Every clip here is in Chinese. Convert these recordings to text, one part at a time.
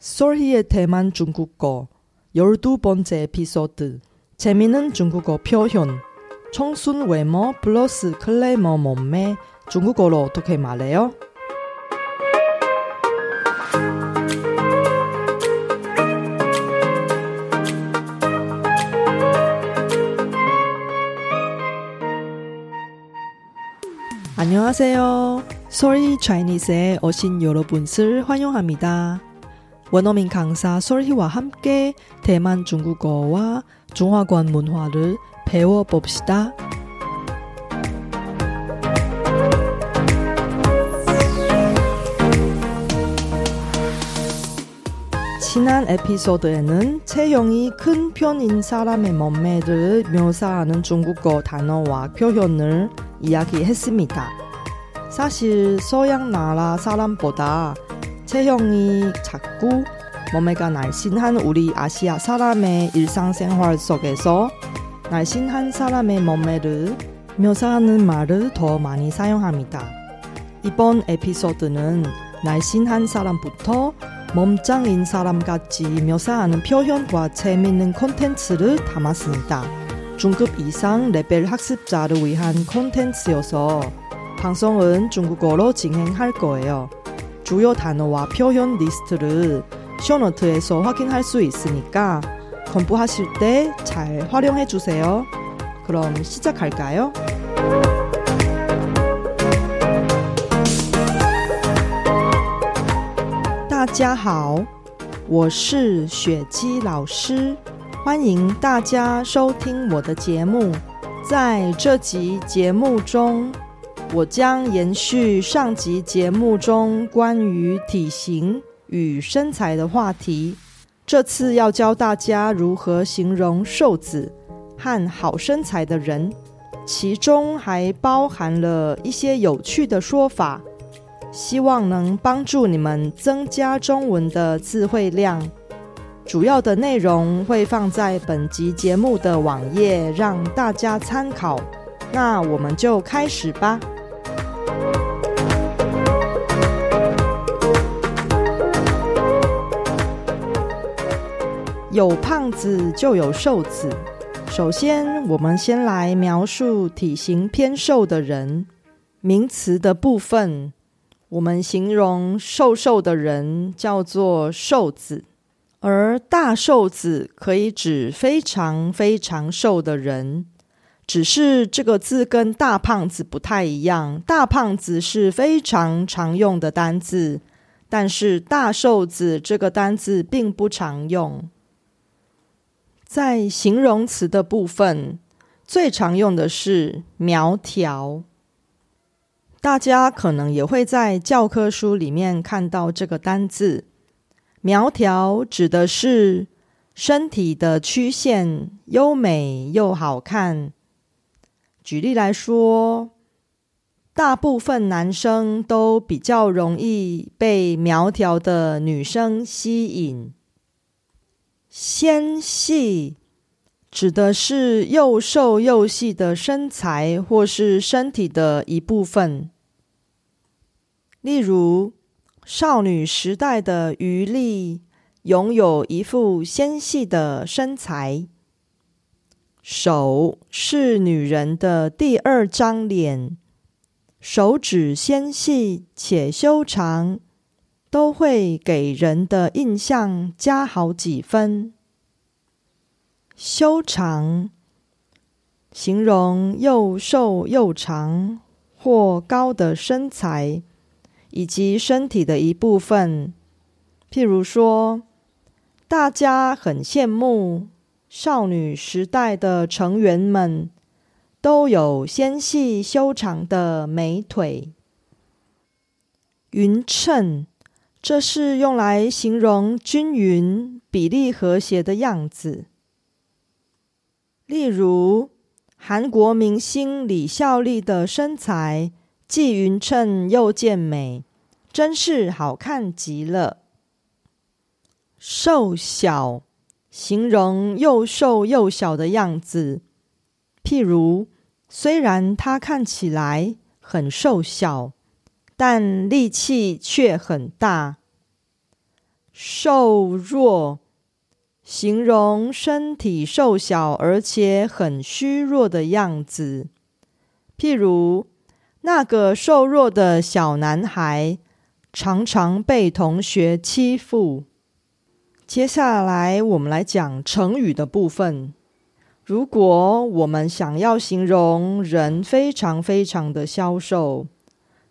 솔희의 대만 중국어 12번째 에피소드 재미있는 중국어 표현 청순 외모 플러스 클레이머 몸매 중국어로 어떻게 말해요? 안녕하세요. 솔희 차이니스에 오신 여러분을 환영합니다. 원어민 강사 솔희와 함께 대만 중국어와 중화권 문화를 배워봅시다. 지난 에피소드에는 채영이 큰 편인 사람의 몸매를 묘사하는 중국어 단어와 표현을 이야기했습니다. 사실 서양 나라 사람보다 체형이 작고 몸매가 날씬한 우리 아시아 사람의 일상생활 속에서 날씬한 사람의 몸매를 묘사하는 말을 더 많이 사용합니다. 이번 에피소드는 날씬한 사람부터 몸짱인 사람같이 묘사하는 표현과 재밌는 콘텐츠를 담았습니다. 중급 이상 레벨 학습자를 위한 콘텐츠여서 방송은 중국어로 진행할 거예요. 주요 단어와 표현 리스트를 쇼노트에서 확인할 수 있으니까 공부하실 때 잘 활용해 주세요. 그럼 시작할까요? 大家好，我是雪姬老师，欢迎大家收听我的节目。在这集节目中， 我将延续上集节目中关于体型与身材的话题。这次要教大家如何形容瘦子和好身材的人，其中还包含了一些有趣的说法。希望能帮助你们增加中文的词汇量。主要的内容会放在本集节目的网页，让大家参考。那我们就开始吧。有胖子就有瘦子。首先，我们先来描述体型偏瘦的人。名词的部分。我们形容瘦瘦的人叫做瘦子，而大瘦子可以指非常非常瘦的人。只是这个字跟大胖子不太一样，大胖子是非常常用的单字，但是大瘦子这个单字并不常用。在形容词的部分，最常用的是苗条。大家可能也会在教科书里面看到这个单字“苗条”，指的是身体的曲线优美又好看。举例来说，大部分男生都比较容易被苗条的女生吸引。纤细指的是又瘦又细的身材或是身体的一部分。例如，少女时代的余力拥有一副纤细的身材。手是女人的第二张脸，手指纤细且修长，都会给人的印象加好几分。修长形容又瘦又长或高的身材。以及身体的一部分，譬如说，大家很羡慕少女时代的成员们都有纤细修长的美腿。匀称，这是用来形容均匀、比例和谐的样子。例如，韩国明星李孝利的身材。既匀称又健美，真是好看极了。瘦小形容又瘦又小的样子，譬如虽然他看起来很瘦小，但力气却很大。瘦弱，形容身体瘦小而且很虚弱的样子。譬如那个瘦弱的小男孩，常常被同学欺负。接下来，我们来讲成语的部分。如果我们想要形容人非常非常的消瘦，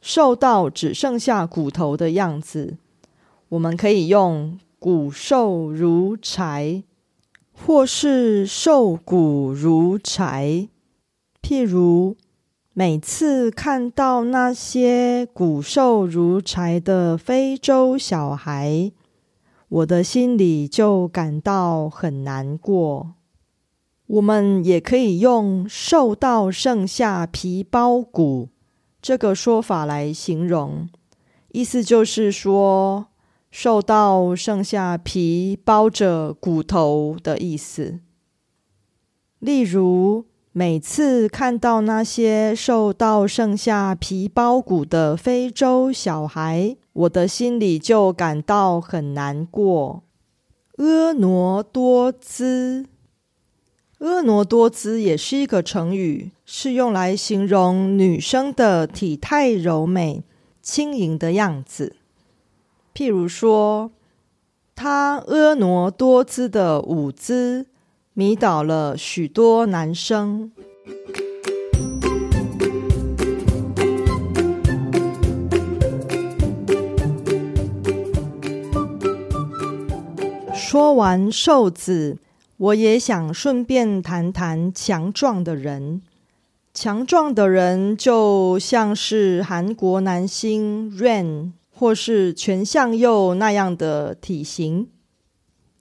瘦到只剩下骨头的样子，我们可以用“骨瘦如柴”或是“瘦骨如柴”。譬如，每次看到那些骨瘦如柴的非洲小孩，我的心里就感到很难过。我们也可以用“瘦到剩下皮包骨”这个说法来形容，意思就是说瘦到剩下皮包着骨头的意思。例如，每次看到那些瘦到剩下皮包骨的非洲小孩，我的心里就感到很难过。婀娜多姿。婀娜多姿也是一个成语，是用来形容女生的体态柔美、轻盈的样子。譬如说，她婀娜多姿的舞姿迷倒了许多男生。说完瘦子。我也想顺便谈谈强壮的人。强壮的人就像是韩国男星 Rain 或是全相佑那样的体型。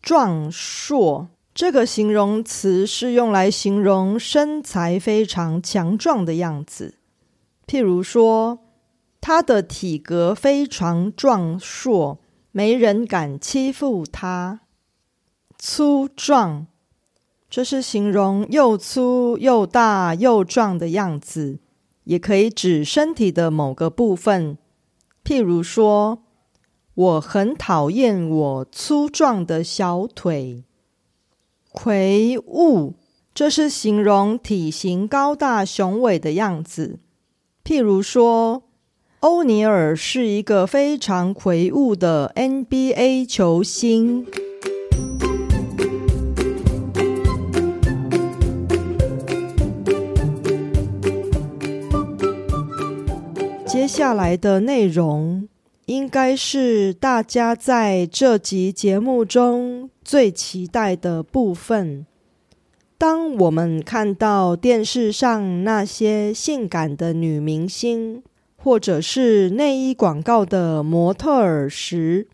壮硕这个形容词是用来形容身材非常强壮的样子。譬如说，他的体格非常壮硕，没人敢欺负他。粗壮，这是形容又粗又大又壮的样子，也可以指身体的某个部分。譬如说，我很讨厌我粗壮的小腿。魁梧，这是形容体型高大雄伟的样子。譬如说，欧尼尔是一个非常魁梧的 NBA 球星。下来的内容应该是大家在这集节目中最期待的部分。当我们看到电视上那些性感的女明星，或者是内衣广告的模特儿时，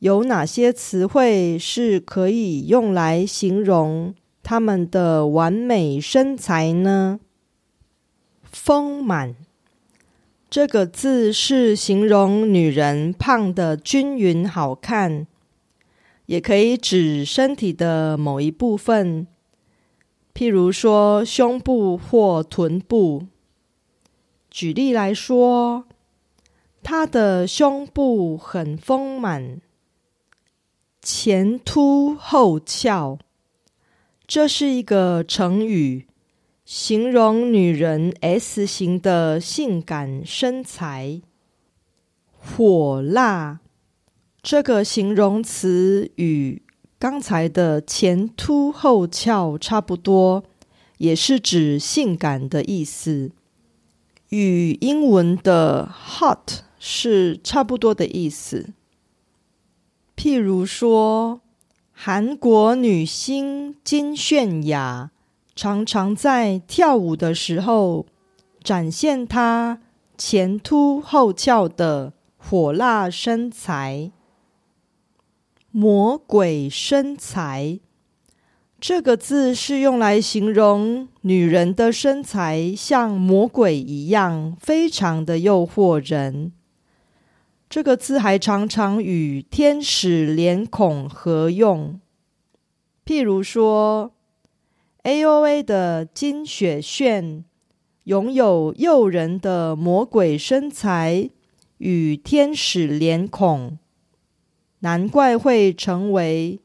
有哪些词汇是可以用来形容她们的完美身材呢？丰满。这个字是形容女人胖的均匀好看，也可以指身体的某一部分，譬如说胸部或臀部。举例来说，她的胸部很丰满，前凸后翘，这是一个成语。形容女人 S 型的性感身材，火辣这个形容词与刚才的前凸后翘差不多，也是指性感的意思，与英文的 hot 是差不多的意思。譬如说，韩国女星金泫雅。常常在跳舞的时候展现她前凸后翘的火辣身材。魔鬼身材这个字是用来形容女人的身材像魔鬼一样，非常的诱惑人。这个字还常常与天使脸孔合用，譬如说。A.O.A 的金雪炫拥有诱人的魔鬼身材与天使脸孔，难怪会成为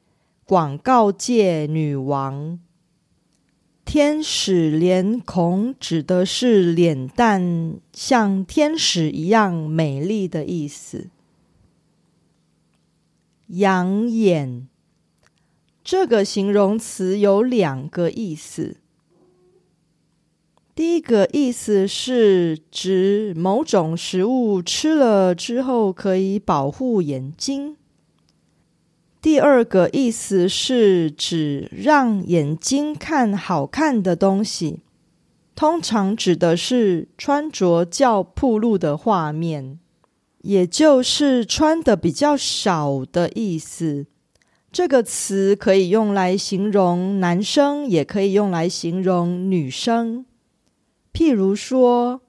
广告界女王。天使脸孔指的是脸蛋像天使一样美丽的意思。养眼这个形容词有两个意思。第一个意思是指某种食物吃了之后可以保护眼睛。第二个意思是指让眼睛看好看的东西，通常指的是穿着较暴露的画面，也就是穿的比较少的意思。这个词可以用来形容男生，也可以用来形容女生。譬如说，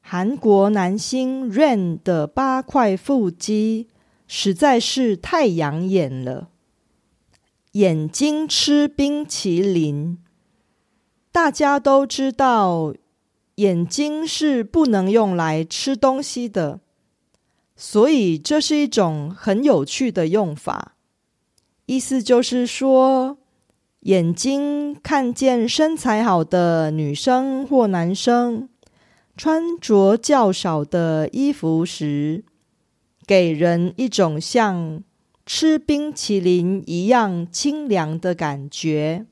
韩国男星 Rain 的八块腹肌。实在是太养眼了。眼睛吃冰淇淋，大家都知道，眼睛是不能用来吃东西的，所以这是一种很有趣的用法。意思就是说，眼睛看见身材好的女生或男生穿着较少的衣服时。给人一种像吃冰淇淋一样清凉的感觉。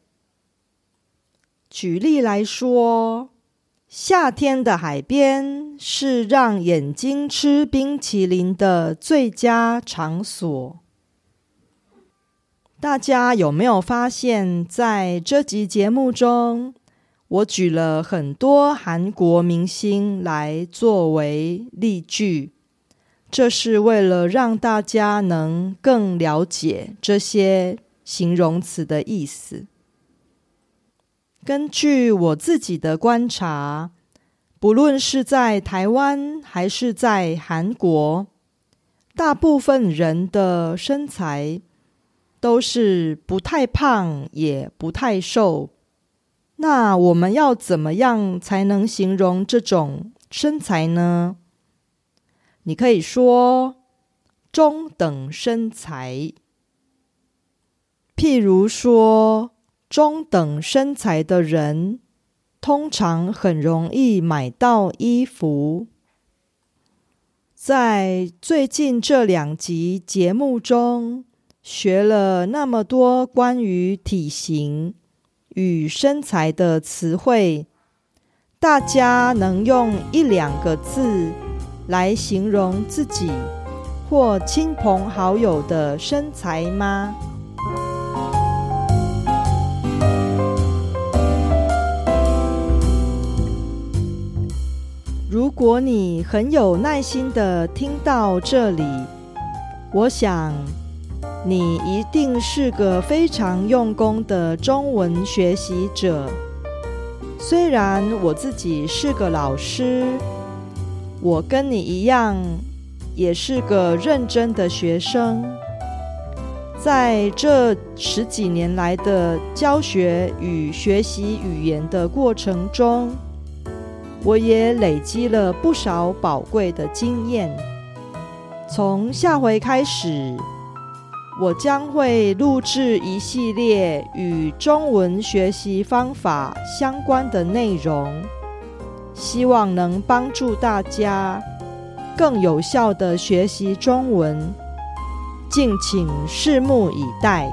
举例来说，夏天的海边是让眼睛吃冰淇淋的最佳场所。大家有没有发现，在这集节目中，我举了很多韩国明星来作为例句？这是为了让大家能更了解这些形容词的意思。根据我自己的观察，不论是在台湾还是在韩国，大部分人的身材都是不太胖也不太瘦。那我们要怎么样才能形容这种身材呢？你可以说中等身材，譬如说中等身材的人通常很容易买到衣服。在最近这两集节目中，学了那么多关于体型与身材的词汇，大家能用一两个字。来形容自己或亲朋好友的身材吗？如果你很有耐心的听到这里，我想你一定是个非常用功的中文学习者。虽然我自己是个老师。我跟你一样，也是个认真的学生。在这十几年来的教学与学习语言的过程中，我也累积了不少宝贵的经验。从下回开始，我将会录制一系列与中文学习方法相关的内容。希望能帮助大家更有效的学习中文，敬请拭目以待。